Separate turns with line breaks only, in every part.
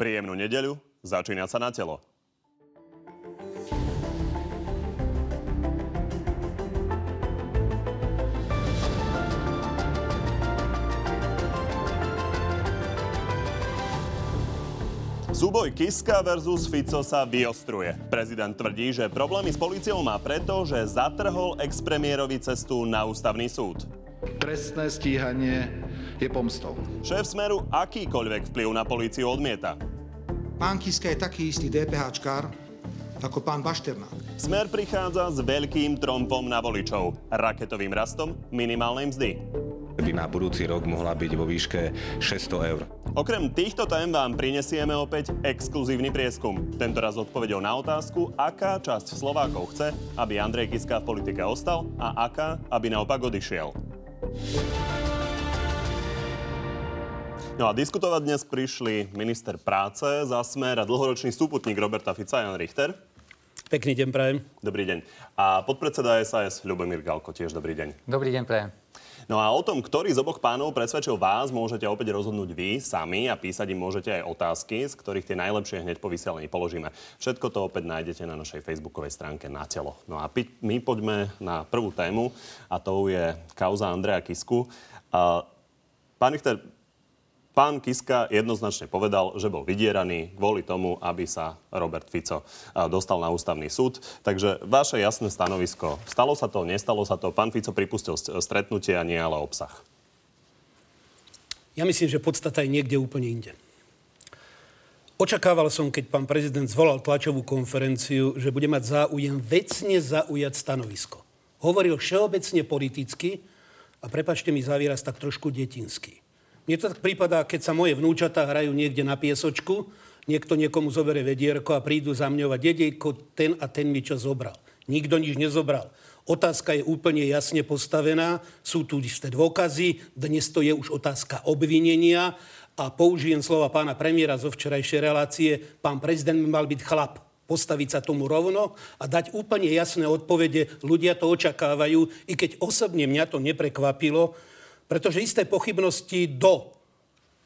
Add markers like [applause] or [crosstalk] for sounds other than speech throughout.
Príjemnú nedeľu, začína sa na telo. Súboj Kiska versus Fico sa vyostruje. Prezident tvrdí, že problémy s policiou má preto, že zatrhol expremiérovi cestu na ústavný súd.
Trestné stíhanie je pomstou.
Šéf Smeru akýkoľvek vplyv na políciu odmieta.
Pán Kiska je taký istý DPHčkár ako pán Bašternák.
Smer prichádza s veľkým trompom na voličov. Raketovým rastom minimálnej mzdy.
by na budúci rok mohla byť vo výške 600 eur.
Okrem týchto tém vám prinesieme opäť exkluzívny prieskum. Tentoraz odpovedou na otázku, aká časť Slovákov chce, aby Andrej Kiska v politike ostal a aká, aby naopak odišiel. No a diskutovať dnes prišli minister práce za smer a dlhoročný súputník Roberta Fica, Jan Richter.
Pekný deň prajem.
Dobrý deň. A podpredseda SAS Ľubomír Galko, tiež dobrý deň.
Dobrý deň prajem.
No a o tom, ktorý z oboch pánov presvedčil vás, môžete opäť rozhodnúť vy sami a písať im môžete aj otázky, z ktorých tie najlepšie hneď po vysielaní položíme. Všetko to opäť nájdete na našej facebookovej stránke Na telo. No a my poďme na prvú tému a to je kauza Andreja Kisku. Pán Richter, Pán Kiska jednoznačne povedal, že bol vydieraný kvôli tomu, aby sa Robert Fico dostal na ústavný súd. Takže vaše jasné stanovisko. Stalo sa to, nestalo sa to? Pán Fico pripustil stretnutie a nie ale obsah.
Ja myslím, že podstata je niekde úplne inde. Očakával som, keď pán prezident zvolal tlačovú konferenciu, že bude mať záujem vecne zaujať stanovisko. Hovoril všeobecne politicky a prepačte mi za výraz tak trošku detinský. Mne to tak prípada, keď sa moje vnúčatá hrajú niekde na piesočku, niekto niekomu zoberie vedierko a prídu za mňou a dedejko, ten a ten mi čo zobral. Nikto nič nezobral. Otázka je úplne jasne postavená, sú tu isté dôkazy, dnes to je už otázka obvinenia a použijem slova pána premiéra zo včerajšej relácie, pán prezident by mal byť chlap, postaviť sa tomu rovno a dať úplne jasné odpovede. Ľudia to očakávajú, i keď osobne mňa to neprekvapilo, pretože isté pochybnosti do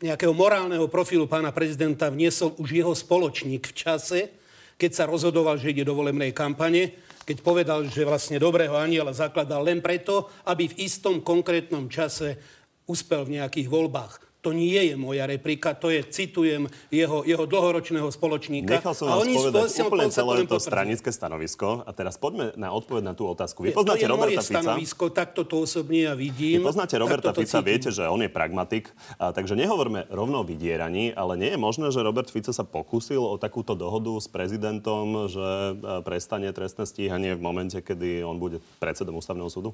nejakého morálneho profilu pána prezidenta vniesol už jeho spoločník v čase, keď sa rozhodoval, že ide do volebnej kampane, keď povedal, že vlastne dobrého aniela zakladal len preto, aby v istom konkrétnom čase uspel v nejakých voľbách. To nie je moja replika, to je, citujem, jeho, jeho dlhoročného spoločníka.
Nechal som vás povedať úplne celé to stranické stanovisko. A teraz poďme na odpoveď na tú otázku. Vy poznáte
to je
Roberta
moje Fica? stanovisko, takto to osobne ja vidím.
Vy poznáte Roberta Fica, cítim. viete, že on je pragmatik. A, takže nehovorme rovno o vydieraní, ale nie je možné, že Robert Fico sa pokúsil o takúto dohodu s prezidentom, že prestane trestné stíhanie v momente, kedy on bude predsedom ústavného súdu?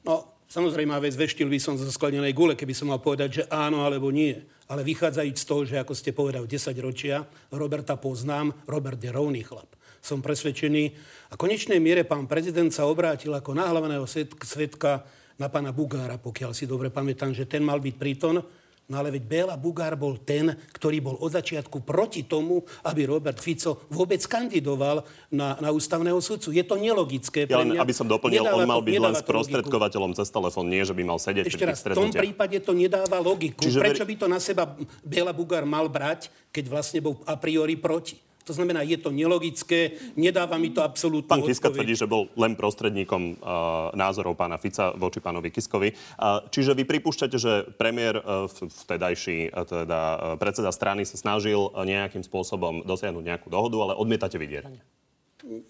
No, Samozrejme, vec, veštil by som zo skladenej gule, keby som mal povedať, že áno alebo nie. Ale vychádzajúc z toho, že ako ste povedali, 10 ročia, Roberta poznám, Robert je rovný chlap. Som presvedčený. A konečnej miere pán prezident sa obrátil ako nahlavného svetka na pána Bugára, pokiaľ si dobre pamätám, že ten mal byť príton No ale veď Béla Bugár bol ten, ktorý bol od začiatku proti tomu, aby Robert Fico vôbec kandidoval na, na ústavného sudcu. Je to nelogické.
Ja len, aby som doplnil, on mal byť len sprostredkovateľom cez telefón, nie, že by mal sedieť
Ešte raz, v tom prípade to nedáva logiku. Čiže Prečo by to na seba Béla Bugár mal brať, keď vlastne bol a priori proti? To znamená, je to nelogické, nedáva mi to absolútne
Pán Kiska tvrdí, že bol len prostredníkom uh, názorov pána Fica voči pánovi Kiskovi. Uh, čiže vy pripúšťate, že premiér uh, vtedajší uh, teda, uh, predseda strany sa snažil uh, nejakým spôsobom dosiahnuť nejakú dohodu, ale odmietate vydieranie.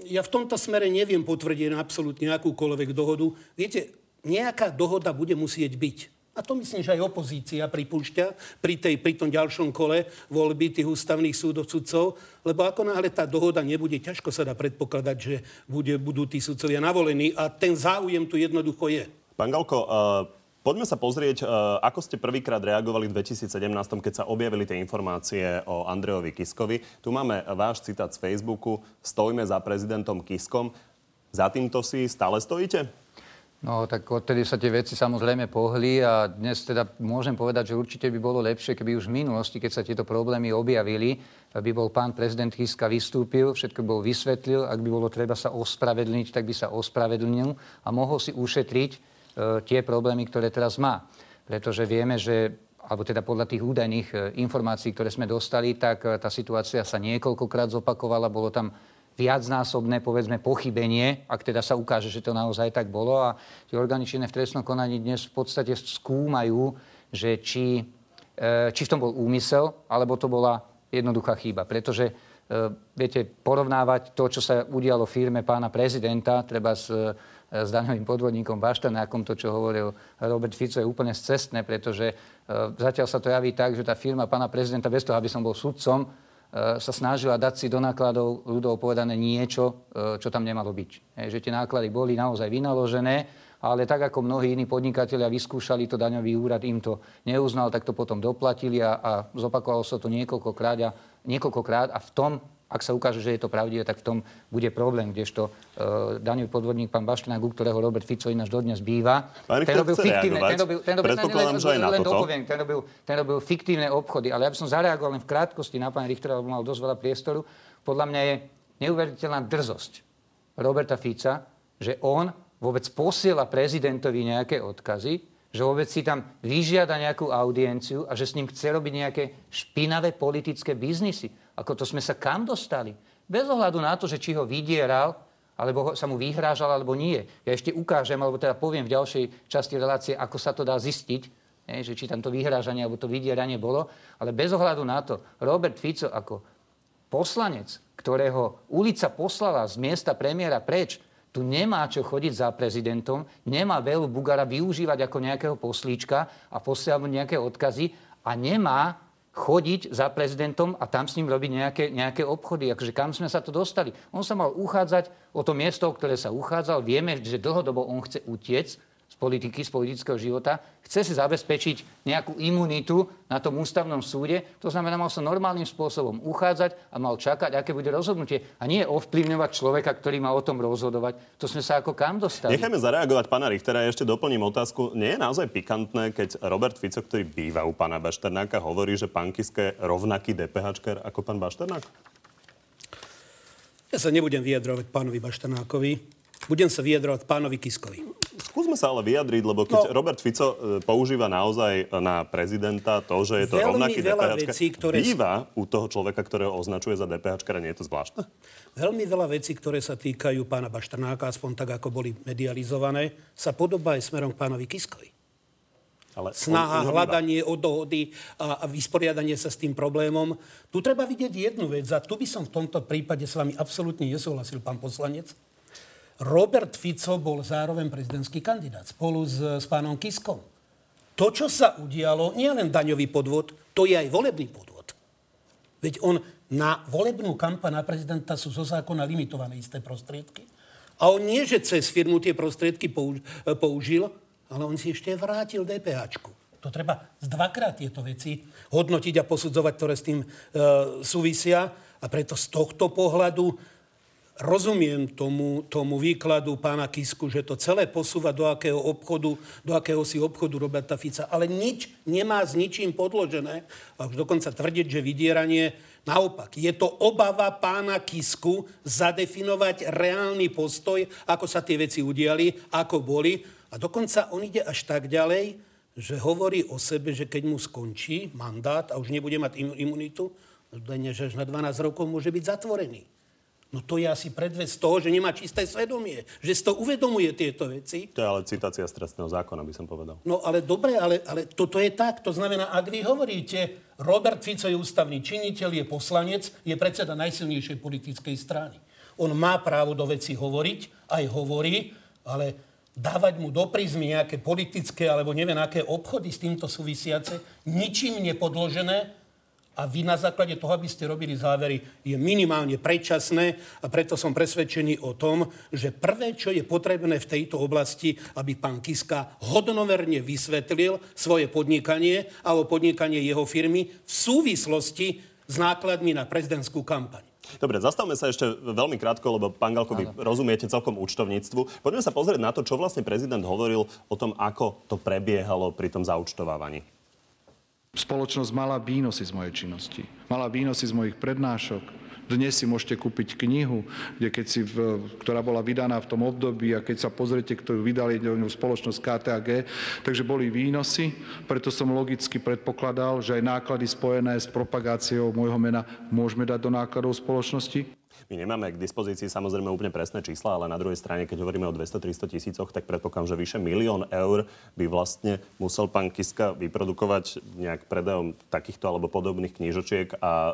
Ja v tomto smere neviem potvrdiť absolútne akúkoľvek dohodu. Viete, nejaká dohoda bude musieť byť. A to myslím, že aj opozícia pripúšťa pri, tej, pri tom ďalšom kole voľby tých ústavných súdovcudcov, lebo ako náhle tá dohoda nebude, ťažko sa dá predpokladať, že bude, budú tí súdcovia navolení a ten záujem tu jednoducho je.
Pán Galko, uh... Poďme sa pozrieť, ako ste prvýkrát reagovali v 2017, keď sa objavili tie informácie o Andrejovi Kiskovi. Tu máme váš citát z Facebooku. Stojme za prezidentom Kiskom. Za týmto si stále stojíte?
No tak odtedy sa tie veci samozrejme pohli a dnes teda môžem povedať, že určite by bolo lepšie, keby už v minulosti, keď sa tieto problémy objavili, by bol pán prezident Kiska vystúpil, všetko bol vysvetlil, ak by bolo treba sa ospravedlniť, tak by sa ospravedlnil a mohol si ušetriť e, tie problémy, ktoré teraz má. Pretože vieme, že alebo teda podľa tých údajných e, informácií, ktoré sme dostali, tak e, tá situácia sa niekoľkokrát zopakovala. Bolo tam viacnásobné, povedzme, pochybenie, ak teda sa ukáže, že to naozaj tak bolo. A tie orgány činné v trestnom konaní dnes v podstate skúmajú, že či, e, či v tom bol úmysel, alebo to bola jednoduchá chyba. Pretože viete, porovnávať to, čo sa udialo firme pána prezidenta, treba s s daňovým podvodníkom Baštanákom, to, čo hovoril Robert Fico, je úplne scestné, pretože e, zatiaľ sa to javí tak, že tá firma pána prezidenta, bez toho, aby som bol sudcom, e, sa snažila dať si do nákladov ľudov povedané niečo, e, čo tam nemalo byť. Že tie náklady boli naozaj vynaložené, ale tak ako mnohí iní podnikatelia vyskúšali to daňový úrad, im to neuznal, tak to potom doplatili a, a zopakovalo sa to niekoľkokrát a, niekoľkokrát a v tom ak sa ukáže, že je to pravdivé, tak v tom bude problém, kdežto uh, daňový podvodník pán Baštenák, u ktorého Robert Fico ináč dodnes býva,
Pán ten robil fiktívne, ten robil, ten robil, Predpokladám, že aj na len toto. Dopoviem,
ten, robil, ten robil fiktívne obchody, ale ja by som zareagoval len v krátkosti na pána Richtera, lebo mal dosť veľa priestoru. Podľa mňa je neuveriteľná drzosť Roberta Fica, že on vôbec posiela prezidentovi nejaké odkazy, že vôbec si tam vyžiada nejakú audienciu a že s ním chce robiť nejaké špinavé politické biznisy. Ako to sme sa kam dostali? Bez ohľadu na to, že či ho vydieral, alebo sa mu vyhrážal, alebo nie. Ja ešte ukážem, alebo teda poviem v ďalšej časti relácie, ako sa to dá zistiť, že či tam to vyhrážanie alebo to vydieranie bolo. Ale bez ohľadu na to, Robert Fico ako poslanec, ktorého ulica poslala z miesta premiéra preč, tu nemá čo chodiť za prezidentom, nemá veľu Bugara využívať ako nejakého poslíčka a posielať mu nejaké odkazy a nemá chodiť za prezidentom a tam s ním robiť nejaké, nejaké obchody. Akože kam sme sa to dostali? On sa mal uchádzať o to miesto, o ktoré sa uchádzal. Vieme, že dlhodobo on chce utiec z politiky, z politického života, chce si zabezpečiť nejakú imunitu na tom ústavnom súde. To znamená, mal sa normálnym spôsobom uchádzať a mal čakať, aké bude rozhodnutie. A nie ovplyvňovať človeka, ktorý má o tom rozhodovať. To sme sa ako kam dostali.
Nechajme zareagovať pána Richtera. Ja ešte doplním otázku. Nie je naozaj pikantné, keď Robert Fico, ktorý býva u pána Bašternáka, hovorí, že pán Kiske je rovnaký DPH ako pán Bašternák?
Ja sa nebudem vyjadrovať pánovi Bašternákovi. Budem sa vyjadrovať pánovi Kiskovi.
Skúsme sa ale vyjadriť, lebo keď no, Robert Fico e, používa naozaj na prezidenta to, že je to rovnaký DPH, ktoré... býva u toho človeka, ktorého označuje za DPH, nie je to zvláštne?
Veľmi veľa vecí, ktoré sa týkajú pána Baštrnáka, aspoň tak, ako boli medializované, sa podobá aj smerom k pánovi Kiskovi. Ale Snaha, on, hľadanie o dohody a, a vysporiadanie sa s tým problémom. Tu treba vidieť jednu vec a tu by som v tomto prípade s vami absolútne nesúhlasil, pán poslanec Robert Fico bol zároveň prezidentský kandidát spolu s, s pánom Kiskom. To, čo sa udialo, nie len daňový podvod, to je aj volebný podvod. Veď on na volebnú kampaň na prezidenta sú zo zákona limitované isté prostriedky. A on nie, že cez firmu tie prostriedky použil, ale on si ešte vrátil DPH. To treba z dvakrát tieto veci hodnotiť a posudzovať, ktoré s tým e, súvisia. A preto z tohto pohľadu rozumiem tomu, tomu výkladu pána Kisku, že to celé posúva do akého obchodu, do akého si obchodu Roberta Fica, ale nič nemá s ničím podložené. A už dokonca tvrdiť, že vydieranie, naopak, je to obava pána Kisku zadefinovať reálny postoj, ako sa tie veci udiali, ako boli. A dokonca on ide až tak ďalej, že hovorí o sebe, že keď mu skončí mandát a už nebude mať imunitu, že až na 12 rokov môže byť zatvorený. No to je asi predved z toho, že nemá čisté svedomie, že si to uvedomuje tieto veci.
To je ale citácia z trestného zákona, by som povedal.
No ale dobre, ale, ale toto je tak. To znamená, ak vy hovoríte, Robert Fico je ústavný činiteľ, je poslanec, je predseda najsilnejšej politickej strany. On má právo do veci hovoriť, aj hovorí, ale dávať mu do prízmy nejaké politické alebo neviem aké obchody s týmto súvisiace, ničím nepodložené, a vy na základe toho, aby ste robili závery, je minimálne predčasné a preto som presvedčený o tom, že prvé, čo je potrebné v tejto oblasti, aby pán Kiska hodnoverne vysvetlil svoje podnikanie alebo podnikanie jeho firmy v súvislosti s nákladmi na prezidentskú kampaň.
Dobre, zastavme sa ešte veľmi krátko, lebo pán Galko, vy rozumiete celkom účtovníctvu. Poďme sa pozrieť na to, čo vlastne prezident hovoril o tom, ako to prebiehalo pri tom zaučtovávaní.
Spoločnosť mala výnosy z mojej činnosti. Mala výnosy z mojich prednášok, Dnes si môžete kúpiť knihu, kde keď si v, ktorá bola vydaná v tom období a keď sa pozriete, ktorú vydali spoločnosť KTAG, takže boli výnosy, preto som logicky predpokladal, že aj náklady spojené s propagáciou môjho mena môžeme dať do nákladov spoločnosti.
My nemáme k dispozícii samozrejme úplne presné čísla, ale na druhej strane, keď hovoríme o 200-300 tisícoch, tak predpokladám, že vyše milión eur by vlastne musel pán Kiska vyprodukovať nejak predajom takýchto alebo podobných knížočiek a e,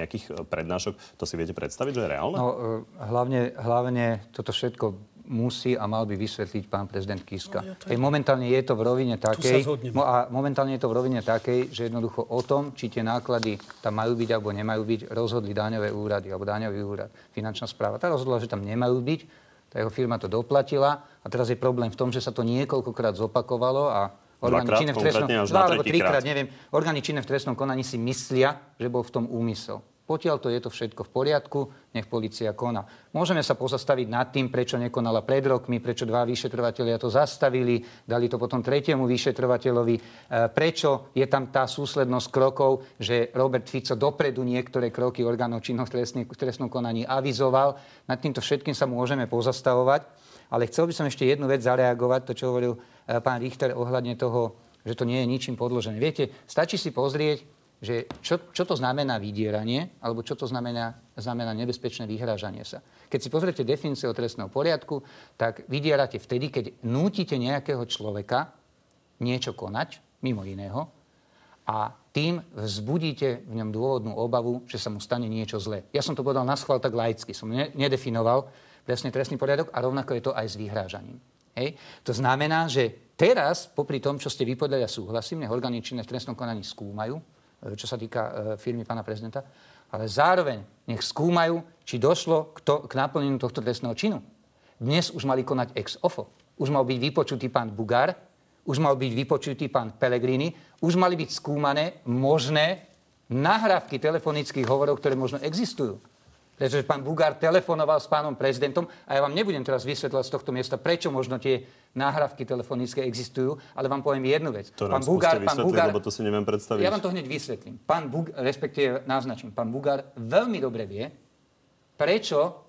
nejakých prednášok. To si viete predstaviť, že je reálne?
No, e, hlavne, hlavne toto všetko musí a mal by vysvetliť pán prezident Kiska. No, ja momentálne je to v rovine takej, a momentálne je to v rovine takej, že jednoducho o tom, či tie náklady tam majú byť alebo nemajú byť, rozhodli daňové úrady alebo daňový úrad, finančná správa. Tá rozhodla, že tam nemajú byť, tá jeho firma to doplatila a teraz je problém v tom, že sa to niekoľkokrát zopakovalo a
orgány činné v trestnom, dva alebo trikrát,
neviem, orgány činné v trestnom konaní si myslia, že bol v tom úmysel. Potiaľ to je to všetko v poriadku, nech policia koná. Môžeme sa pozastaviť nad tým, prečo nekonala pred rokmi, prečo dva vyšetrovateľia to zastavili, dali to potom tretiemu vyšetrovateľovi, e, prečo je tam tá súslednosť krokov, že Robert Fico dopredu niektoré kroky orgánov činných v trestnom konaní avizoval. Nad týmto všetkým sa môžeme pozastavovať. Ale chcel by som ešte jednu vec zareagovať, to, čo hovoril e, pán Richter ohľadne toho, že to nie je ničím podložené. Viete, stačí si pozrieť že čo, čo to znamená vydieranie, alebo čo to znamená, znamená nebezpečné vyhrážanie sa. Keď si pozriete definíciu trestného poriadku, tak vydierate vtedy, keď nútite nejakého človeka niečo konať, mimo iného, a tým vzbudíte v ňom dôvodnú obavu, že sa mu stane niečo zlé. Ja som to povedal na schvál tak laicky, som ne, nedefinoval presne trestný poriadok a rovnako je to aj s vyhrážaním. Hej? To znamená, že teraz, popri tom, čo ste vypovedali, ja súhlasím, nech orgány v trestnom konaní skúmajú, čo sa týka e, firmy pána prezidenta, ale zároveň nech skúmajú, či došlo k, to, k naplneniu tohto trestného činu. Dnes už mali konať ex ofo. Už mal byť vypočutý pán Bugár, už mal byť vypočutý pán Pellegrini, už mali byť skúmané možné nahrávky telefonických hovorov, ktoré možno existujú. Pretože pán Bugár telefonoval s pánom prezidentom a ja vám nebudem teraz vysvetľovať z tohto miesta, prečo možno tie náhrávky telefonické existujú, ale vám poviem jednu vec.
To pán Bugár, pán Bugár, lebo to si neviem predstaviť.
Ja vám to hneď vysvetlím. Pán Bug, respektíve naznačím, pán Bugár veľmi dobre vie, prečo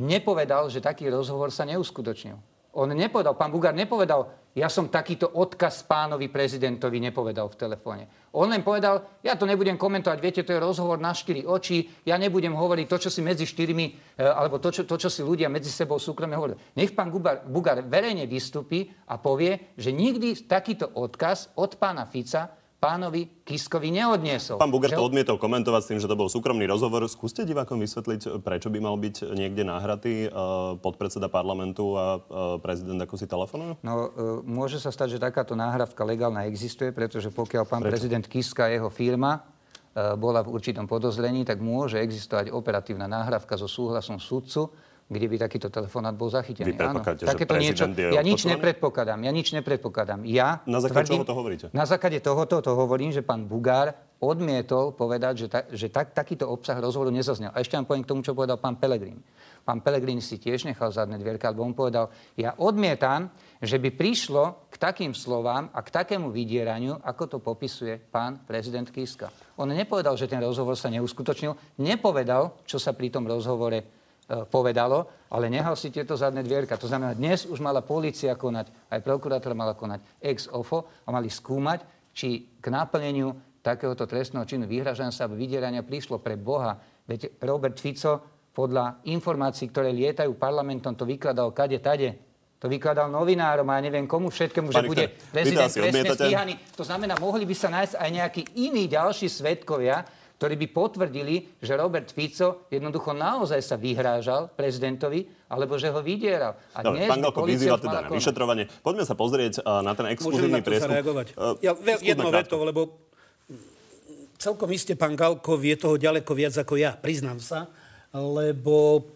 nepovedal, že taký rozhovor sa neuskutočnil. On nepovedal, pán Bugár nepovedal, ja som takýto odkaz pánovi prezidentovi nepovedal v telefóne. On len povedal, ja to nebudem komentovať, viete, to je rozhovor na štyri oči, ja nebudem hovoriť to, čo si medzi štyrmi, e, alebo to, čo, to, čo si ľudia medzi sebou súkromne hovoria. Nech pán Bugár, Bugár verejne vystúpi a povie, že nikdy takýto odkaz od pána Fica pánovi Kiskovi neodniesol.
Pán Buger to odmietol komentovať s tým, že to bol súkromný rozhovor. Skúste divákom vysvetliť, prečo by mal byť niekde náhratý uh, podpredseda parlamentu a uh, prezident ako si telefonujú?
No, uh, môže sa stať, že takáto náhravka legálna existuje, pretože pokiaľ pán prečo? prezident Kiska a jeho firma bola v určitom podozrení, tak môže existovať operatívna náhravka so súhlasom sudcu, kde by takýto telefonát bol zachytený.
Vy Áno, takéto niečo.
Ja nič nepredpokladám. Ja nič nepredpokladám. Ja
na základe tvrdím, čoho to hovoríte?
Na základe tohoto to hovorím, že pán Bugár odmietol povedať, že, ta, že tak, takýto obsah rozhovoru nezaznel. A ešte vám poviem k tomu, čo povedal pán Pelegrín. Pán Pelegrín si tiež nechal zadné dvierka, lebo on povedal, ja odmietam, že by prišlo k takým slovám a k takému vydieraniu, ako to popisuje pán prezident Kiska. On nepovedal, že ten rozhovor sa neuskutočnil, nepovedal, čo sa pri tom rozhovore povedalo, ale nehal si tieto zadné dvierka. To znamená, dnes už mala policia konať, aj prokurátor mala konať ex ofo a mali skúmať, či k náplneniu takéhoto trestného činu vyhražania sa vydierania prišlo pre Boha. Veď Robert Fico podľa informácií, ktoré lietajú parlamentom, to vykladal kade tade. To vykladal novinárom a ja neviem komu všetkému, že bude prezident presne stíhaný. To znamená, mohli by sa nájsť aj nejakí iní ďalší svetkovia, ktorí by potvrdili, že Robert Fico jednoducho naozaj sa vyhrážal prezidentovi, alebo že ho vydieral.
A Dobre, dnes pán Galko, vyzýva teda na vyšetrovanie. Poďme sa pozrieť uh, na ten exkluzívny prieskum.
Uh, ja, jedno veto, lebo celkom iste pán Galko vie toho ďaleko viac ako ja, priznám sa, lebo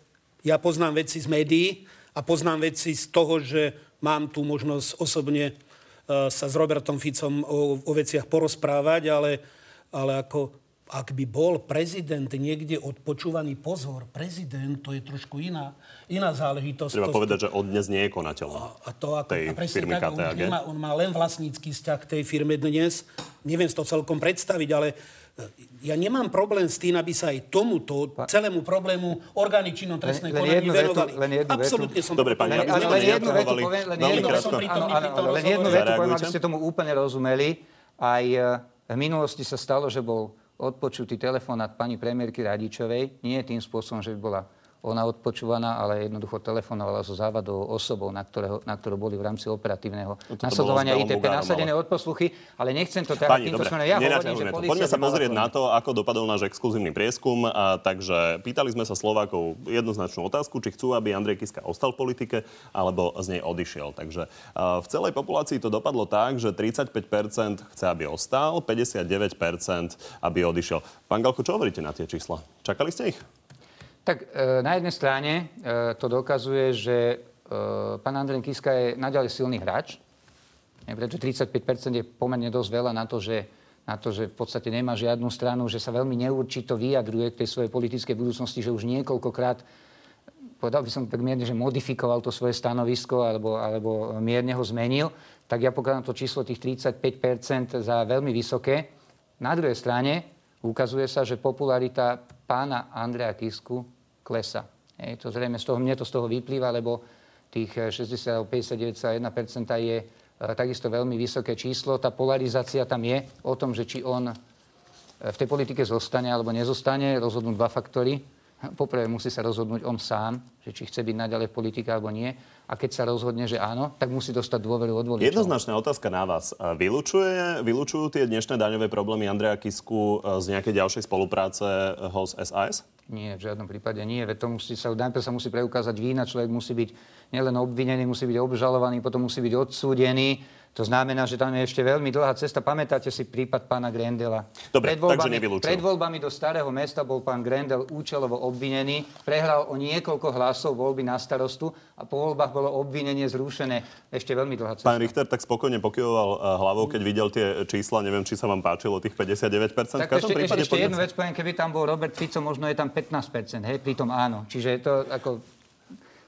ja poznám veci z médií a poznám veci z toho, že mám tu možnosť osobne uh, sa s Robertom Ficom o, o veciach porozprávať, ale, ale ako ak by bol prezident niekde odpočúvaný, pozor, prezident, to je trošku iná, iná záležitosť.
Treba
to,
povedať, že od dnes nie je konateľný.
A, a to ako,
tej
a presne
firmy
tak,
KTAG.
On, nemá, on má len vlastnícky vzťah k tej firme dnes. Neviem si to celkom predstaviť, ale e, ja nemám problém s tým, aby sa aj tomuto celému problému orgány činnom trestnej konaní
jednu vetu-
venovali.
len jednu vetu.
Absolútne som
Dobre, pani,
Len, ale len
to
jednu vetu poviem, len jednu,
som
áno, áno, len jednu vetu poviem, aby ste tomu úplne rozumeli. Aj e, v minulosti sa stalo, že bol odpočutý telefonát pani premiérky Radičovej. Nie tým spôsobom, že by bola ona odpočúvaná, ale jednoducho telefonovala so závadou osobou, na, ktorého, na ktorú boli v rámci operatívneho
No
nasledovania ITP
Bugárom,
nasadené
ale-
odposluchy, ale nechcem to teraz
Pani,
týmto smerom. Ja hovorím, že
to. Poďme sa pozrieť na to, ako dopadol náš exkluzívny prieskum. A, takže pýtali sme sa Slovákov jednoznačnú otázku, či chcú, aby Andrej Kiska ostal v politike, alebo z nej odišiel. Takže a, v celej populácii to dopadlo tak, že 35% chce, aby ostal, 59% aby odišiel. Pán Galko, čo hovoríte na tie čísla? Čakali ste ich?
Tak e, na jednej strane e, to dokazuje, že e, pán Andrej Kiska je naďalej silný hráč. Pretože 35% je pomerne dosť veľa na to, že, na to, že v podstate nemá žiadnu stranu, že sa veľmi neurčito vyjadruje k tej svojej politickej budúcnosti, že už niekoľkokrát povedal by som tak mierne, že modifikoval to svoje stanovisko alebo, alebo mierne ho zmenil, tak ja pokladám to číslo tých 35% za veľmi vysoké. Na druhej strane ukazuje sa, že popularita pána Andreja Kisku klesa. Hej, to zrejme z toho, mne to z toho vyplýva, lebo tých eh, 60 alebo 59,1% je e, takisto veľmi vysoké číslo. Tá polarizácia tam je o tom, že či on e, v tej politike zostane alebo nezostane, rozhodnú dva faktory. [laughs] Poprvé musí sa rozhodnúť on sám, že či chce byť naďalej v politike alebo nie. A keď sa rozhodne, že áno, tak musí dostať dôveru od voličov.
Jednoznačná otázka na vás. Vylučuje, vylučujú tie dnešné daňové problémy Andreja Kisku e, z nejakej ďalšej spolupráce e, ho s SAS?
Nie, v žiadnom prípade nie. Veď to musí sa, najprv sa musí preukázať vína, človek musí byť nielen obvinený, musí byť obžalovaný, potom musí byť odsúdený. To znamená, že tam je ešte veľmi dlhá cesta. Pamätáte si prípad pána Grendela?
Dobre,
pred voľbami,
takže nevylučujú.
pred voľbami do starého mesta bol pán Grendel účelovo obvinený, prehral o niekoľko hlasov voľby na starostu a po voľbách bolo obvinenie zrušené. Ešte veľmi dlhá cesta.
Pán Richter tak spokojne pokyvoval e, hlavou, keď videl tie čísla. Neviem, či sa vám páčilo tých 59%. v
Tak
každom
ešte,
prípade
ešte, ešte jednu vec poviem, keby tam bol Robert Fico, možno je tam 15%, hej, pritom áno. Čiže je to ako...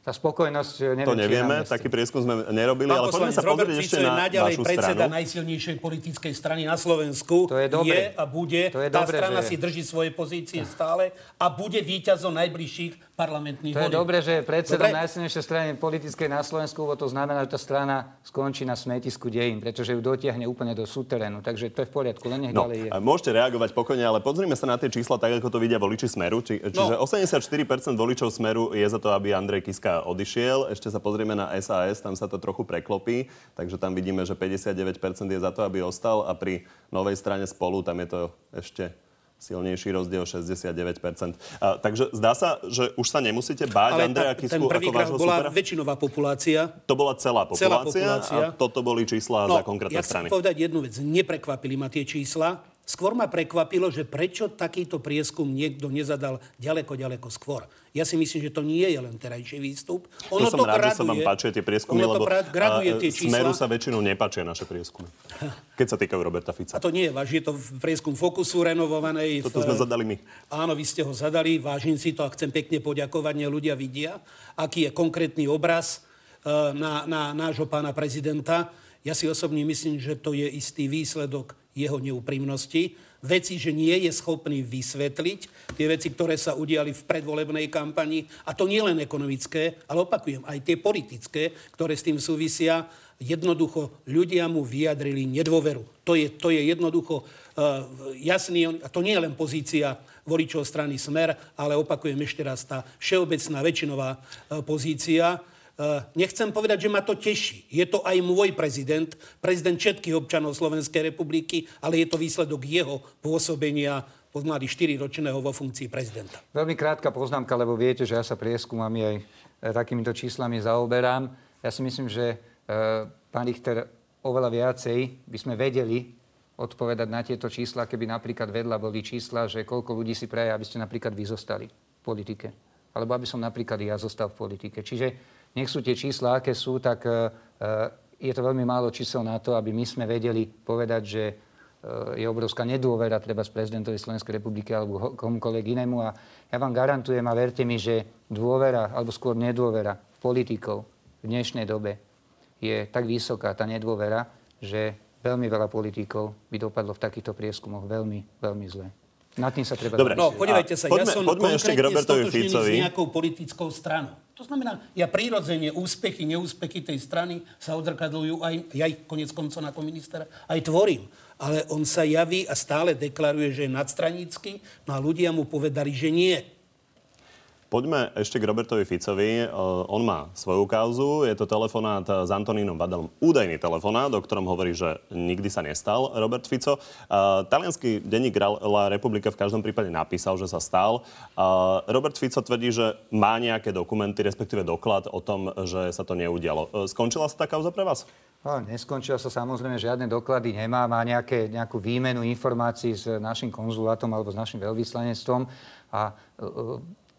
Tá spokojnosť, eh, neviem,
To nevieme, taký prieskum sme nerobili,
Pán
ale poďme sa
Robert
pozrieť ešte
je
na
naďalej
vašu
predseda
stranu.
najsilnejšej politickej strany na Slovensku.
To je dobre.
Je a bude.
To je
Tá
dobre,
strana
že-
si drží svoje pozície stále a bude víťazom najbližších parlamentných
To je dobré, že je predsedom
Dobre?
najsilnejšej strany politickej na Slovensku, lebo to znamená, že tá strana skončí na smetisku dejín, pretože ju dotiahne úplne do súterénu. Takže to je v poriadku, len nech
No,
ďalej je.
a môžete reagovať pokojne, ale pozrime sa na tie čísla tak, ako to vidia voliči Smeru. Či, čiže
No.
84% voličov Smeru je za to, aby Andrej Kiska odišiel. Ešte sa pozrieme na SAS, tam sa to trochu preklopí. Takže tam vidíme, že 59% je za to, aby ostal a pri novej strane spolu tam je to ešte silnejší rozdiel 69%. A, takže zdá sa, že už sa nemusíte báť
Ale
Andreja Kisku ako vášho
bola
supera?
väčšinová populácia.
To bola celá populácia,
Celá populácia.
a toto boli čísla za konkrétne
No, ja
strany.
povedať jednu vec. Neprekvapili ma tie čísla. Skôr ma prekvapilo, že prečo takýto prieskum niekto nezadal ďaleko, ďaleko skôr. Ja si myslím, že to nie je len terajší výstup. Ono
to som
to
rád,
graduje,
že sa vám páčia tie prieskumy, lebo
graduje
a,
tie čísla.
Smeru sa väčšinou nepáčia naše prieskumy. [laughs] Keď sa týkajú Roberta
A
Fica.
to nie je váš, je to prieskum Fokusu renovovanej.
Toto
v-
sme zadali my.
Áno, vy ste ho zadali, vážim si to a chcem pekne poďakovať, nech ľudia vidia, aký je konkrétny obraz e, na, na nášho pána prezidenta. Ja si osobne myslím, že to je istý výsledok jeho neúprimnosti. Veci, že nie je schopný vysvetliť tie veci, ktoré sa udiali v predvolebnej kampani. A to nie len ekonomické, ale opakujem, aj tie politické, ktoré s tým súvisia. Jednoducho ľudia mu vyjadrili nedôveru. To je, to je jednoducho uh, jasný, a to nie je len pozícia voličov strany Smer, ale opakujem ešte raz, tá všeobecná väčšinová uh, pozícia. Uh, nechcem povedať, že ma to teší. Je to aj môj prezident, prezident všetkých občanov Slovenskej republiky, ale je to výsledok jeho pôsobenia mladý 4-ročného vo funkcii prezidenta.
Veľmi krátka poznámka, lebo viete, že ja sa prieskumami aj e, takýmito číslami zaoberám. Ja si myslím, že e, pán Richter oveľa viacej by sme vedeli odpovedať na tieto čísla, keby napríklad vedľa boli čísla, že koľko ľudí si praje, aby ste napríklad vy zostali v politike. Alebo aby som napríklad ja zostal v politike. Čiže nech sú tie čísla, aké sú, tak e, je to veľmi málo čísel na to, aby my sme vedeli povedať, že je obrovská nedôvera treba z prezidentovi Slovenskej republiky alebo komukoľvek inému. A ja vám garantujem a verte mi, že dôvera, alebo skôr nedôvera v politikov v dnešnej dobe je tak vysoká tá nedôvera, že veľmi veľa politikov by dopadlo v takýchto prieskumoch veľmi, veľmi zle. Na tým sa treba...
Dobre,
no, podívajte sa,
poďme,
ja som
poďme ešte k Robertovi Ficovi.
s nejakou politickou stranou. To znamená, ja prirodzene úspechy, neúspechy tej strany sa odzrkadľujú aj, ja ich konec koncov ako minister aj tvorím. Ale on sa javí a stále deklaruje, že je nadstranický, no a ľudia mu povedali, že nie.
Poďme ešte k Robertovi Ficovi. On má svoju kauzu. Je to telefonát s Antonínom Badelom. Údajný telefonát, o ktorom hovorí, že nikdy sa nestal Robert Fico. Talianský denník La Republika v každom prípade napísal, že sa stal. Robert Fico tvrdí, že má nejaké dokumenty, respektíve doklad o tom, že sa to neudialo. Skončila sa tá kauza pre vás?
No, neskončila sa samozrejme, žiadne doklady nemá. Má nejaké, nejakú výmenu informácií s našim konzulátom alebo s našim veľvyslanectvom. A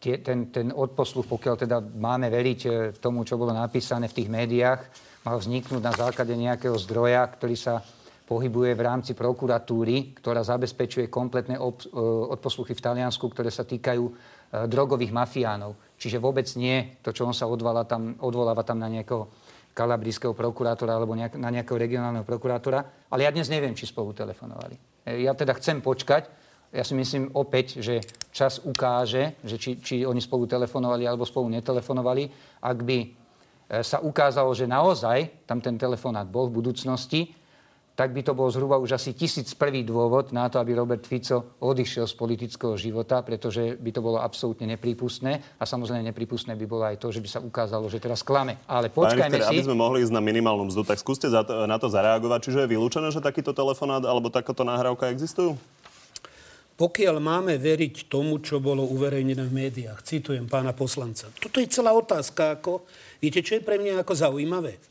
tie, ten, ten odposluch, pokiaľ teda máme veriť e, tomu, čo bolo napísané v tých médiách, mal vzniknúť na základe nejakého zdroja, ktorý sa pohybuje v rámci prokuratúry, ktorá zabezpečuje kompletné ob, e, odposluchy v Taliansku, ktoré sa týkajú e, drogových mafiánov. Čiže vôbec nie to, čo on sa odvolá tam, odvoláva tam na nejakého kalabrijského prokurátora alebo nejak, na nejakého regionálneho prokurátora. Ale ja dnes neviem, či spolu telefonovali. Ja teda chcem počkať, ja si myslím opäť, že čas ukáže, že či, či oni spolu telefonovali alebo spolu netelefonovali. Ak by e, sa ukázalo, že naozaj tam ten telefonát bol v budúcnosti, tak by to bol zhruba už asi tisíc prvý dôvod na to, aby Robert Fico odišiel z politického života, pretože by to bolo absolútne neprípustné. A samozrejme neprípustné by bolo aj to, že by sa ukázalo, že teraz klame. Ale počkajme
Richter, si... Aby sme mohli ísť na minimálnu mzdu, tak skúste na to zareagovať. Čiže je vylúčené, že takýto telefonát alebo takáto nahrávka existujú?
Pokiaľ máme veriť tomu, čo bolo uverejnené v médiách, citujem pána poslanca, toto je celá otázka, ako, viete, čo je pre mňa ako zaujímavé?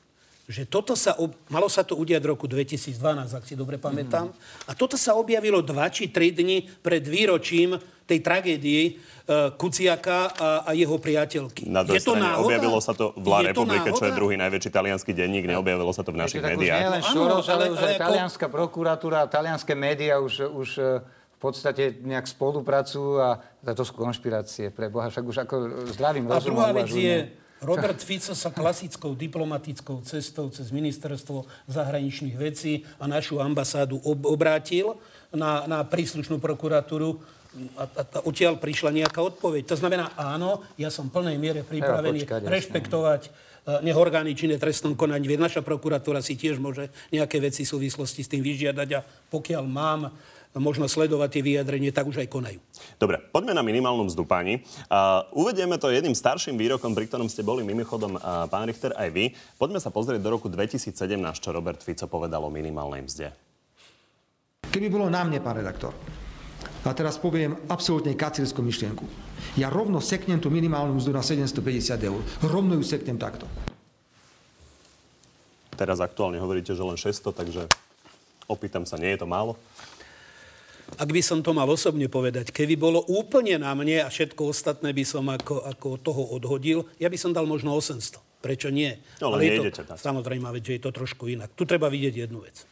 Že toto sa, ob... malo sa to udiať v roku 2012, ak si dobre pamätám, mm. a toto sa objavilo 2 či 3 dni pred výročím tej tragédii uh, Kuciaka a, a jeho priateľky.
Na je to náhoda? Objavilo sa to v La Republike, čo je druhý najväčší talianský denník, neobjavilo sa to v našich médiách.
Nie len Šoroš, ale, ale, ale, ale ako... talianská prokuratúra, talianské médiá už, už v podstate nejak spolupracujú a to sú konšpirácie pre Boha. Však už ako zdravým
rozumom A druhá vec je, Robert Fico sa klasickou diplomatickou cestou cez ministerstvo zahraničných vecí a našu ambasádu ob- obrátil na, na príslušnú prokuratúru a, a, a odtiaľ prišla nejaká odpoveď. To znamená, áno, ja som v plnej miere pripravený ja, počkať, rešpektovať uh, nech orgány činné trestnom konaní. Veď naša prokuratúra si tiež môže nejaké veci v súvislosti s tým vyžiadať a pokiaľ mám možno sledovať tie vyjadrenie, tak už aj konajú.
Dobre, poďme na minimálnu mzdu, páni. Uh, uvedieme to jedným starším výrokom, pri ktorom ste boli mimochodom, uh, pán Richter, aj vy. Poďme sa pozrieť do roku 2017, čo Robert Fico povedal o minimálnej mzde.
Keby bolo na mne, pán redaktor, a teraz poviem absolútne kacírskú myšlienku. Ja rovno seknem tú minimálnu mzdu na 750 eur. Rovno ju seknem takto.
Teraz aktuálne hovoríte, že len 600, takže opýtam sa, nie je to málo?
Ak by som to mal osobne povedať, keby bolo úplne na mne a všetko ostatné by som ako, ako toho odhodil, ja by som dal možno 800. Prečo nie?
No, ale, ale je to,
samozrejme, že je to trošku inak. Tu treba vidieť jednu vec.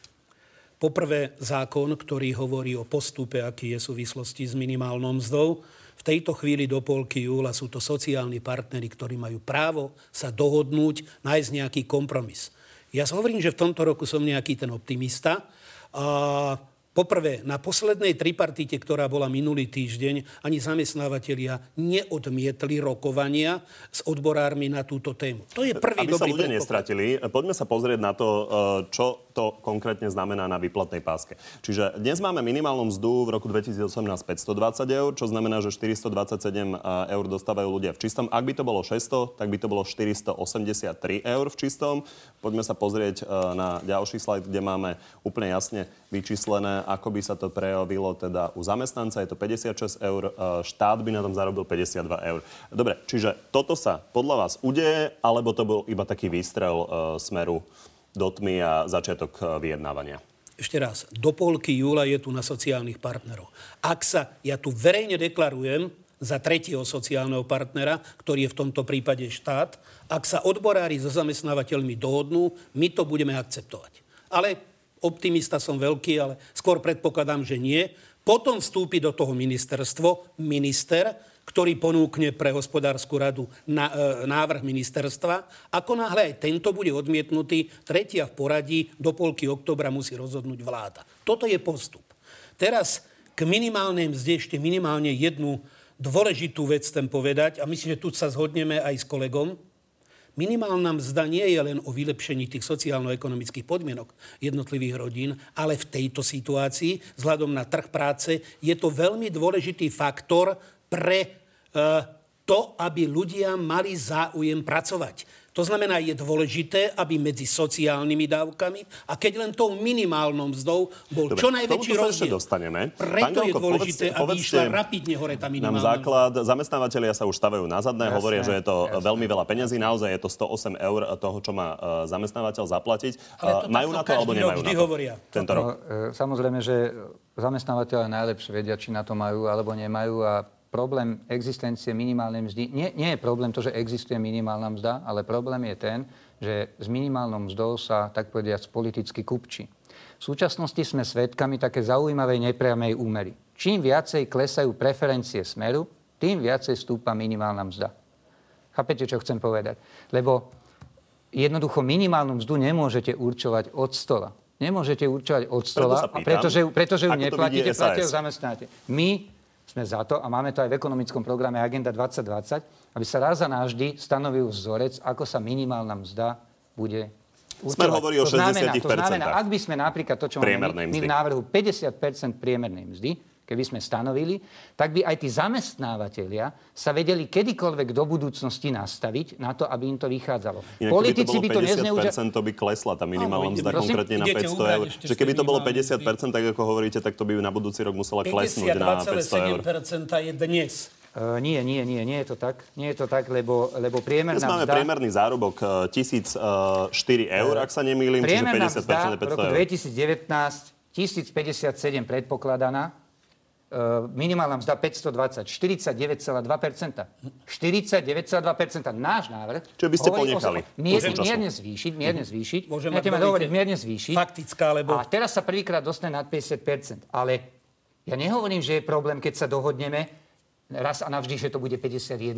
Poprvé zákon, ktorý hovorí o postupe, aký je v súvislosti s minimálnou mzdou. V tejto chvíli do polky júla sú to sociálni partnery, ktorí majú právo sa dohodnúť, nájsť nejaký kompromis. Ja hovorím, že v tomto roku som nejaký ten optimista. A Poprvé, na poslednej tripartite, ktorá bola minulý týždeň, ani zamestnávateľia neodmietli rokovania s odborármi na túto tému. To je prvý
Aby dobrý sa ľudia nestratili, poďme sa pozrieť na to, e, čo to konkrétne znamená na výplatnej páske. Čiže dnes máme minimálnu mzdu v roku 2018 520 eur, čo znamená, že 427 e, eur dostávajú ľudia v čistom. Ak by to bolo 600, tak by to bolo 483 eur v čistom. Poďme sa pozrieť e, na ďalší slajd, kde máme úplne jasne vyčíslené, ako by sa to prejavilo teda u zamestnanca. Je to 56 eur, e, štát by na tom zarobil 52 eur. Dobre, čiže toto sa podľa vás udeje, alebo to bol iba taký výstrel smeru do tmy a začiatok uh, vyjednávania?
Ešte raz, do polky júla je tu na sociálnych partnerov. Ak sa, ja tu verejne deklarujem, za tretieho sociálneho partnera, ktorý je v tomto prípade štát. Ak sa odborári so zamestnávateľmi dohodnú, my to budeme akceptovať. Ale Optimista som veľký, ale skôr predpokladám, že nie. Potom vstúpi do toho ministerstvo, minister, ktorý ponúkne pre hospodárskú radu na, e, návrh ministerstva. Ako náhle aj tento bude odmietnutý, tretia v poradí do polky oktobra musí rozhodnúť vláda. Toto je postup. Teraz k minimálnej mzde ešte minimálne jednu dôležitú vec chcem povedať a myslím, že tu sa zhodneme aj s kolegom. Minimálna mzda nie je len o vylepšení tých sociálno-ekonomických podmienok jednotlivých rodín, ale v tejto situácii, vzhľadom na trh práce, je to veľmi dôležitý faktor pre to, aby ľudia mali záujem pracovať. To znamená, je dôležité, aby medzi sociálnymi dávkami a keď len tou minimálnou mzdou bol Dobre, čo najväčší rozdiel.
dostaneme.
Preto Pán je dôležité, povedzte, aby povedzte, išla rapidne hore tá minimálna
Nám základ, zamestnávateľia sa už stavajú na zadné, jasne, hovoria, že je to jasne. veľmi veľa peniazí, naozaj je to 108 eur toho, čo má uh, zamestnávateľ zaplatiť.
Ale to
Majú na to alebo nemajú
na
to?
Hovoria.
Tento rok. No,
e, samozrejme, že zamestnávateľe najlepšie vedia, či na to majú alebo nemajú a problém existencie minimálnej mzdy, nie, nie je problém to, že existuje minimálna mzda, ale problém je ten, že s minimálnou mzdou sa, tak povediať, politicky kupči. V súčasnosti sme svedkami také zaujímavej nepriamej úmery. Čím viacej klesajú preferencie smeru, tým viacej stúpa minimálna mzda. Chápete, čo chcem povedať? Lebo jednoducho minimálnu mzdu nemôžete určovať od stola. Nemôžete určovať od stola,
pýtam,
pretože, pretože ju neplatíte, platia ju zamestnáte. My sme za to, a máme to aj v ekonomickom programe Agenda 2020, aby sa raz a navždy stanovil vzorec, ako sa minimálna mzda bude určovať.
Smer hovorí o 60%. To znamená, to znamená,
ak by sme napríklad to, čo máme my, my v návrhu 50% priemernej mzdy, keby sme stanovili, tak by aj tí zamestnávateľia sa vedeli kedykoľvek do budúcnosti nastaviť na to, aby im to vychádzalo.
Inak, Politici by to, by to nezneužia... to by klesla tá minimálna mzda konkrétne na 500 eur. Že keby to bolo 50%, tak ako hovoríte, tak to by na budúci rok musela klesnúť na 500 eur.
52,7% je dnes.
Uh, nie, nie, nie, nie je to tak. Nie je to tak, lebo, lebo priemerná
Dnes máme priemerný zárobok 1004 eur, ak sa nemýlim, čiže 50% je 500 eur. v roku
2019 1057 predpokladaná, E, minimálna mzda 520, 49,2%. 49,2%. Náš návrh...
Čo by ste ponechali?
Mierne, mierne zvýšiť, mierne mhm. zvýšiť. Môžem ja hovoriť, mierne zvýšiť.
Faktická, lebo...
A teraz sa prvýkrát dostane nad 50%. Ale ja nehovorím, že je problém, keď sa dohodneme raz a navždy, že to bude 51%,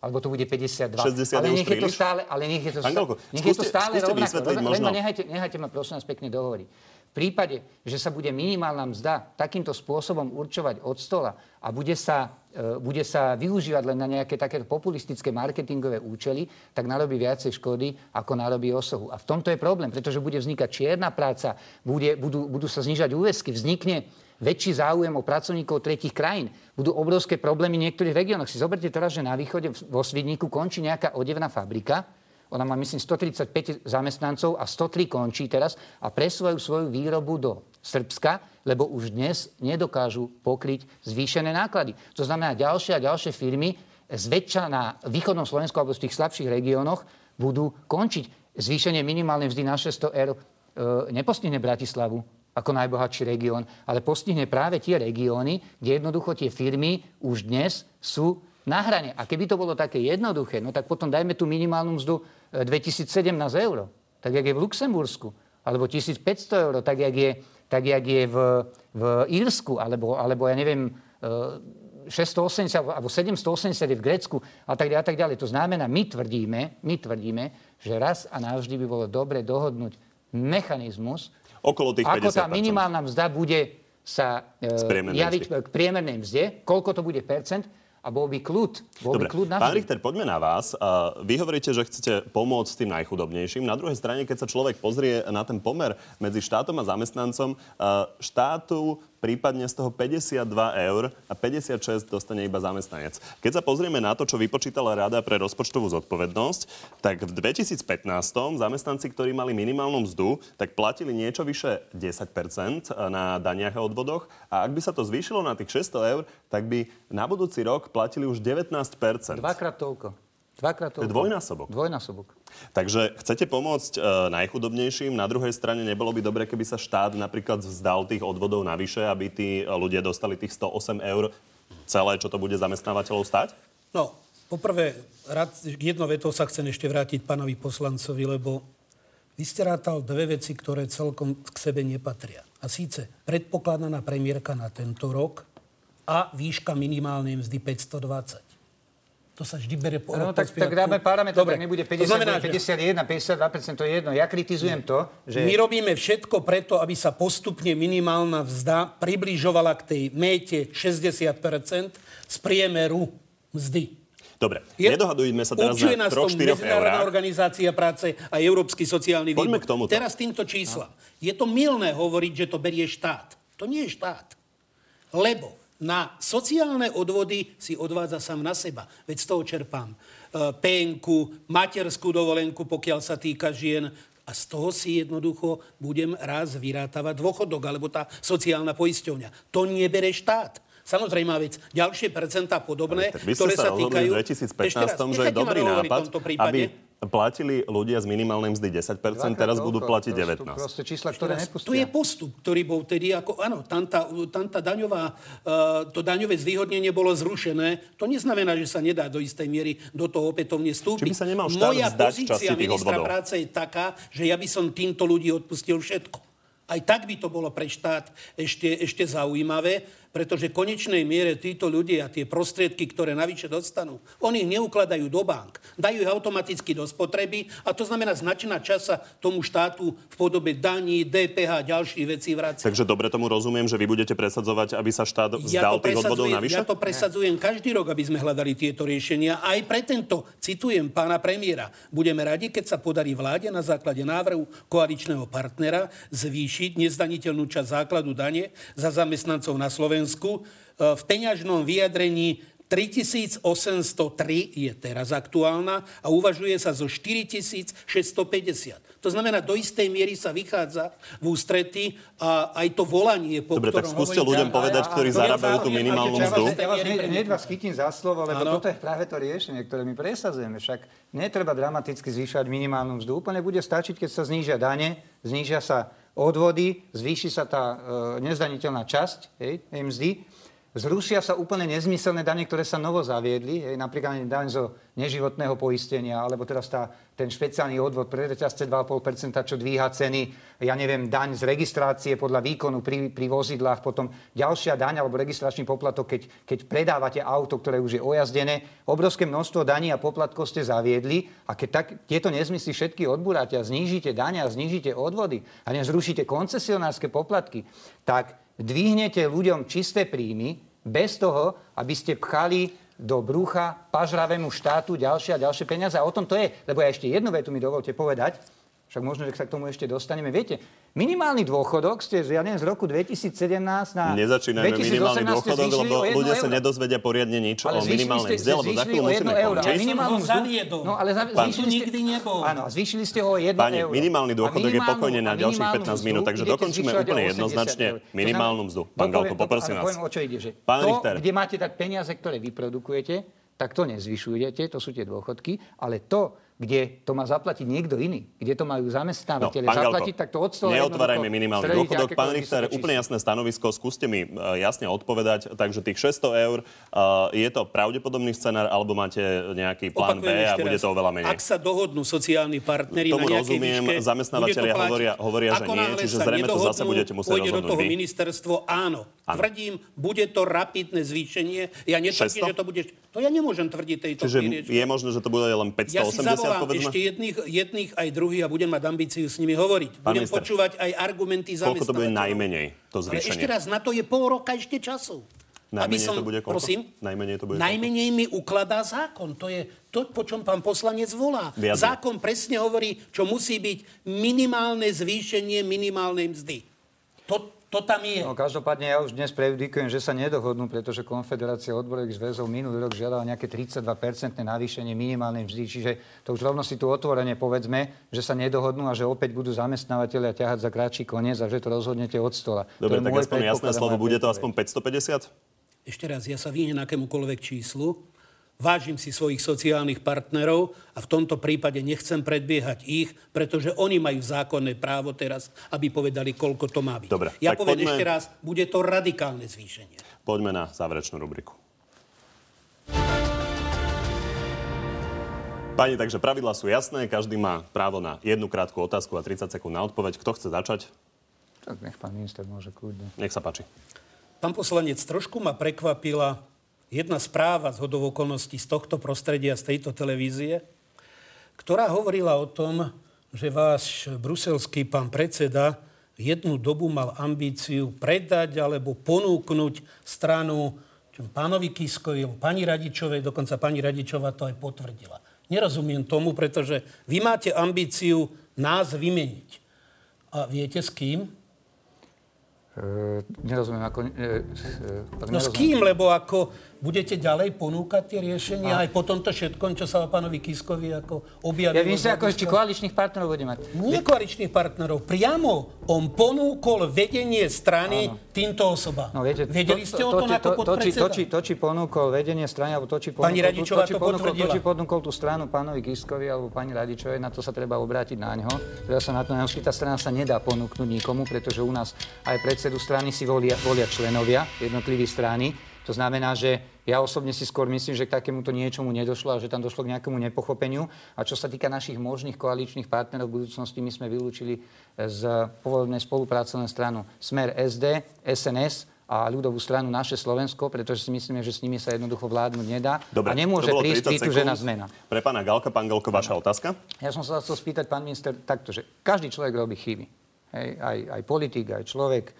alebo to bude 52.
60
ale
nech je
to stále, ale nech je to, stále, nech je to stále rovnako. Len ma nehajte, nehajte ma prosím vás pekne dohovoriť. V prípade, že sa bude minimálna mzda takýmto spôsobom určovať od stola a bude sa, e, bude sa využívať len na nejaké takéto populistické marketingové účely, tak narobí viacej škody, ako narobí osohu. A v tomto je problém, pretože bude vznikať čierna práca, bude, budú, budú sa znižať úväzky, vznikne väčší záujem o pracovníkov tretich krajín. Budú obrovské problémy v niektorých regiónoch. Si zoberte teraz, že na východe vo Svidníku končí nejaká odevná fabrika, ona má, myslím, 135 zamestnancov a 103 končí teraz a presúvajú svoju výrobu do Srbska, lebo už dnes nedokážu pokryť zvýšené náklady. To znamená, ďalšie a ďalšie firmy zväčša na východnom Slovensku alebo v tých slabších regiónoch budú končiť. Zvýšenie minimálnej mzdy na 600 eur e, nepostihne Bratislavu ako najbohatší región, ale postihne práve tie regióny, kde jednoducho tie firmy už dnes sú na hrane. A keby to bolo také jednoduché, no tak potom dajme tú minimálnu mzdu 2017 eur, tak jak je v Luxembursku, alebo 1500 eur, tak jak je, tak jak je v, v Írsku, alebo, alebo ja neviem, 680 e, alebo 780 je v Grécku a tak, a tak ďalej. To znamená, my tvrdíme, my tvrdíme, že raz a navždy by bolo dobre dohodnúť mechanizmus,
Okolo tých
ako tá minimálna mzda bude sa e, javiť k priemernej mzde, koľko to bude percent, a bol by kľud. Bol
Dobre,
by kľud
pán Richter, poďme na vás. Vy hovoríte, že chcete pomôcť tým najchudobnejším. Na druhej strane, keď sa človek pozrie na ten pomer medzi štátom a zamestnancom, štátu prípadne z toho 52 eur a 56 dostane iba zamestnanec. Keď sa pozrieme na to, čo vypočítala Rada pre rozpočtovú zodpovednosť, tak v 2015 zamestnanci, ktorí mali minimálnu mzdu, tak platili niečo vyše 10% na daniach a odvodoch a ak by sa to zvýšilo na tých 600 eur, tak by na budúci rok platili už 19%.
Dvakrát toľko. Dvakrát
to je dvojnásobok.
Dvojnásobok.
Takže chcete pomôcť e, najchudobnejším, na druhej strane nebolo by dobre, keby sa štát napríklad vzdal tých odvodov navyše, aby tí ľudia dostali tých 108 eur celé, čo to bude zamestnávateľov stať?
No, poprvé, rád, jedno veto sa chcem ešte vrátiť pánovi poslancovi, lebo Vy ste rátal dve veci, ktoré celkom k sebe nepatria. A síce predpokladaná premiérka na tento rok a výška minimálnej mzdy 520. To sa vždy bere po
No, tak, tak dáme parametr, tak nebude 50, to znamená, 51, 52%, to je jedno. Ja kritizujem to, že...
My robíme všetko preto, aby sa postupne minimálna vzda približovala k tej méte 60% z priemeru mzdy.
Dobre, je, nedohadujme sa teraz na 3-4
Medzinárodná organizácia práce a Európsky sociálny
Poďme
výbor.
k tomuto.
Teraz týmto čísla. Je to milné hovoriť, že to berie štát. To nie je štát. Lebo na sociálne odvody si odvádza sám na seba. Veď z toho čerpám e, penku, materskú dovolenku, pokiaľ sa týka žien, a z toho si jednoducho budem raz vyrátavať dôchodok, alebo tá sociálna poisťovňa. To nebere štát. Samozrejme, vec, ďalšie percentá podobné,
ktoré
sa,
sa
týkajú...
v 2015, že je dobrý nápad, aby platili ľudia z minimálnej mzdy 10%, teraz budú platiť 19%.
Proste čísla, ktoré nepustia.
To je postup, ktorý bol vtedy ako, áno, tam tá, tam tá daňová, uh, to daňové zvýhodnenie bolo zrušené. To neznamená, že sa nedá do istej miery do toho opätovne vstúpiť.
Či by sa nemal štát
Moja
vzdať
pozícia ministra odvodov. práce je taká, že ja by som týmto ľudí odpustil všetko. Aj tak by to bolo pre štát ešte, ešte zaujímavé pretože v konečnej miere títo ľudia tie prostriedky, ktoré navyše dostanú, oni ich neukladajú do bank, dajú ich automaticky do spotreby a to znamená značná časa tomu štátu v podobe daní, DPH a ďalších vecí vráca.
Takže dobre tomu rozumiem, že vy budete presadzovať, aby sa štát vzdal ja tých odvodov navyše?
Ja to presadzujem každý rok, aby sme hľadali tieto riešenia. Aj pre tento, citujem pána premiéra, budeme radi, keď sa podarí vláde na základe návrhu koaličného partnera zvýšiť nezdaniteľnú časť základu dane za zamestnancov na Slovensku Slovensku e, v peňažnom vyjadrení 3803 je teraz aktuálna a uvažuje sa zo 4650. To znamená, do istej miery sa vychádza v ústrety a aj to volanie, po
Dobre,
ktorom
tak skúste ľuďom povedať, ktorí zarábajú tú minimálnu mzdu.
Ja vás hneď vás chytím za slovo, lebo ano. toto je práve to riešenie, ktoré my presadzujeme. Však netreba dramaticky zvýšať minimálnu mzdu. Úplne bude stačiť, keď sa znížia dane, znížia sa odvody, zvýši sa tá e, nezdaniteľná časť hej, mzdy, zrušia sa úplne nezmyselné dane, ktoré sa novo zaviedli, hej, napríklad daň zo neživotného poistenia, alebo teraz tá, ten špeciálny odvod pre reťazce 2,5%, čo dvíha ceny, ja neviem, daň z registrácie podľa výkonu pri, pri vozidlách, potom ďalšia daň alebo registračný poplatok, keď, keď predávate auto, ktoré už je ojazdené. Obrovské množstvo daní a poplatkov ste zaviedli a keď tak, tieto nezmysly všetky odburáte a znížite dane a znížite odvody a nezrušíte koncesionárske poplatky, tak dvihnete ľuďom čisté príjmy bez toho, aby ste pchali do brucha pažravému štátu ďalšie a ďalšie peniaze. A o tom to je. Lebo ja ešte jednu vetu mi dovolte povedať, však možno, že sa k tomu ešte dostaneme. Viete, Minimálny dôchodok ste, ja neviem, z roku 2017 na
Nezačínajme minimálny dôchodok, lebo ľudia sa nedozvedia poriadne nič ale o minimálnej mzde, lebo za chvíľu musíme končiť.
Minimálnu mzdu,
no,
ale za, Pán, zvýšili ste, nikdy nebol.
Áno, zvýšili ste ho o 1
Pani, euro. minimálny dôchodok je pokojne na ďalších 15 minút, takže dokončíme úplne jednoznačne minimálnu mzdu. Pán Galko, poprosím vás.
Poviem, o čo ide, že to, kde máte tak peniaze, ktoré vyprodukujete, tak to nezvyšujete, to sú tie dôchodky, ale to, kde to má zaplatiť niekto iný, kde to majú zamestnávateľe no, zaplatiť, tak to od
Neotvárajme minimálny dôchodok. Pán Richter, úplne jasné stanovisko, skúste mi uh, jasne odpovedať. Takže tých 600 eur, uh, je to pravdepodobný scenár, alebo máte nejaký plán Opakujem B a bude to oveľa menej?
Ak sa dohodnú sociálni partneri Tomu na rozumiem, výške,
zamestnávateľia hovoria, hovoria že nie, čiže zrejme to zase budete musieť rozhodnúť
do toho vy. ministerstvo, áno. áno. Tvrdím, bude to rapidné zvýšenie. Ja netvrdím, že to bude... To ja nemôžem tvrdiť tejto
Čiže je možné, že to bude len 580, ja
zavolám povedzme? ešte jedných, jedných aj druhých a budem mať ambíciu s nimi hovoriť. Pán budem minister, počúvať aj argumenty zamestnávateľov.
Koľko to bude najmenej, to zvýšenie?
Ale ešte raz, na to je pol roka ešte času.
Najmenej som, to bude koľko?
Prosím?
Najmenej to bude
Najmenej koľko? mi ukladá zákon. To je to, po čom pán poslanec volá. Viadne. Zákon presne hovorí, čo musí byť minimálne zvýšenie minimálnej mzdy. To, to tam je.
No, každopádne ja už dnes prejudikujem, že sa nedohodnú, pretože Konfederácia odborových zväzov minulý rok žiadala nejaké 32-percentné navýšenie minimálnej mzdy. Čiže to už rovno si tu otvorene povedzme, že sa nedohodnú a že opäť budú zamestnávateľia ťahať za kratší koniec a že to rozhodnete od stola.
Dobre, tak aspoň jasné slovo, bude to aspoň 550?
Ešte raz, ja sa vyhnem akémukoľvek číslu vážim si svojich sociálnych partnerov a v tomto prípade nechcem predbiehať ich, pretože oni majú zákonné právo teraz, aby povedali, koľko to má byť.
Dobre,
ja poviem poďme... ešte raz, bude to radikálne zvýšenie.
Poďme na záverečnú rubriku. Pani, takže pravidla sú jasné, každý má právo na jednu krátku otázku a 30 sekúnd na odpoveď. Kto chce začať?
Tak nech pán minister môže kľudne.
Nech sa páči.
Pán poslanec, trošku ma prekvapila jedna správa z hodov okolností z tohto prostredia, z tejto televízie, ktorá hovorila o tom, že váš bruselský pán predseda jednu dobu mal ambíciu predať alebo ponúknuť stranu pánovi Kiskovi pani Radičovej, dokonca pani Radičová to aj potvrdila. Nerozumiem tomu, pretože vy máte ambíciu nás vymeniť. A viete s kým?
E, nerozumiem, ako... E,
e, no s kým, lebo ako budete ďalej ponúkať tie riešenia a... aj po tomto všetkom, čo sa o pánovi Kiskovi ako objavilo?
Ja viem, že ako ešte koaličných partnerov bude mať.
Nie koaličných partnerov, priamo on ponúkol vedenie strany Áno. týmto osobám. No, viete, Vedeli ste o tom ako podpredseda?
To, či, to, či ponúkol vedenie strany, alebo to, či ponúkol,
pani Radičová
to, či
ponúkol,
to, či ponúkol tú stranu pánovi Kiskovi alebo pani Radičovej, na to sa treba obrátiť na ňo. Teda sa na to nehoší, tá strana sa nedá ponúknuť nikomu, pretože u nás aj predsedu strany si volia, volia členovia jednotlivých strany. To znamená, že ja osobne si skôr myslím, že k takémuto niečomu nedošlo a že tam došlo k nejakému nepochopeniu. A čo sa týka našich možných koaličných partnerov v budúcnosti, my sme vylúčili z povolebnej spolupráce len stranu Smer SD, SNS a ľudovú stranu naše Slovensko, pretože si myslíme, že s nimi sa jednoducho vládnuť nedá.
Dobre,
a nemôže prísť žena zmena.
Pre pána Galka, pán Galko, vaša otázka?
Ja som sa chcel spýtať, pán minister, takto, že každý človek robí chyby. Hej, aj, aj politik, aj človek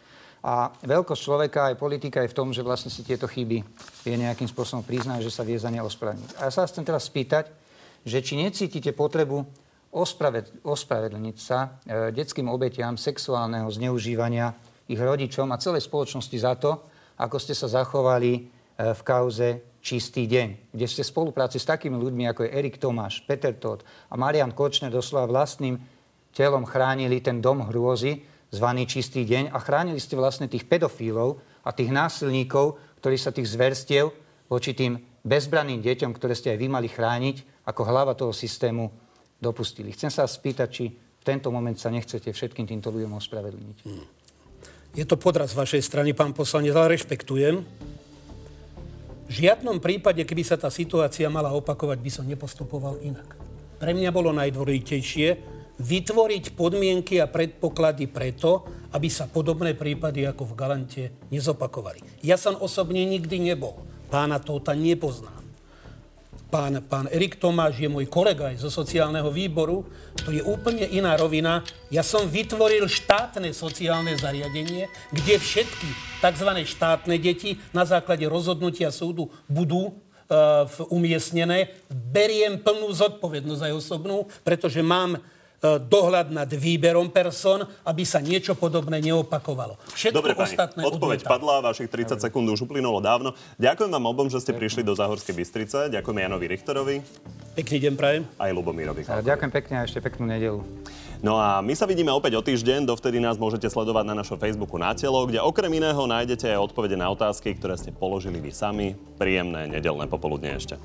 a veľkosť človeka aj politika je v tom, že vlastne si tieto chyby vie nejakým spôsobom priznať, že sa vie za ne ospravedlniť. A ja sa vás chcem teraz spýtať, že či necítite potrebu ospraved, ospravedlniť sa e, detským obetiam sexuálneho zneužívania ich rodičom a celej spoločnosti za to, ako ste sa zachovali e, v kauze Čistý deň, kde ste v spolupráci s takými ľuďmi, ako je Erik Tomáš, Peter Todt a Marian Kočner doslova vlastným telom chránili ten dom hrôzy, zvaný Čistý deň a chránili ste vlastne tých pedofílov a tých násilníkov, ktorí sa tých zverstiev voči tým bezbranným deťom, ktoré ste aj vy mali chrániť, ako hlava toho systému dopustili. Chcem sa spýtať, či v tento moment sa nechcete všetkým týmto ľuďom ospravedlniť. Hmm.
Je to podraz vašej strany, pán poslanec, ale rešpektujem. V žiadnom prípade, keby sa tá situácia mala opakovať, by som nepostupoval inak. Pre mňa bolo najdôležitejšie, vytvoriť podmienky a predpoklady preto, aby sa podobné prípady ako v Galante nezopakovali. Ja som osobne nikdy nebol. Pána Tóta nepoznám. Pán, pán Erik Tomáš je môj kolega aj zo sociálneho výboru. To je úplne iná rovina. Ja som vytvoril štátne sociálne zariadenie, kde všetky tzv. štátne deti na základe rozhodnutia súdu budú uh, umiestnené. Beriem plnú zodpovednosť aj osobnú, pretože mám dohľad nad výberom person, aby sa niečo podobné neopakovalo.
Všetko Dobre, pani, ostatné odpoveď odmietam. padla, vašich 30 Dobre. sekúnd už uplynulo dávno. Ďakujem vám obom, že ste prišli do Záhorskej Bystrice. Ďakujem Janovi Richtorovi.
Pekný deň prajem.
Aj Lubomírovi.
Ďakujem pekne a ešte peknú nedelu.
No a my sa vidíme opäť o týždeň, dovtedy nás môžete sledovať na našom Facebooku na telo, kde okrem iného nájdete aj odpovede na otázky, ktoré ste položili vy sami. Príjemné nedelné popoludne ešte.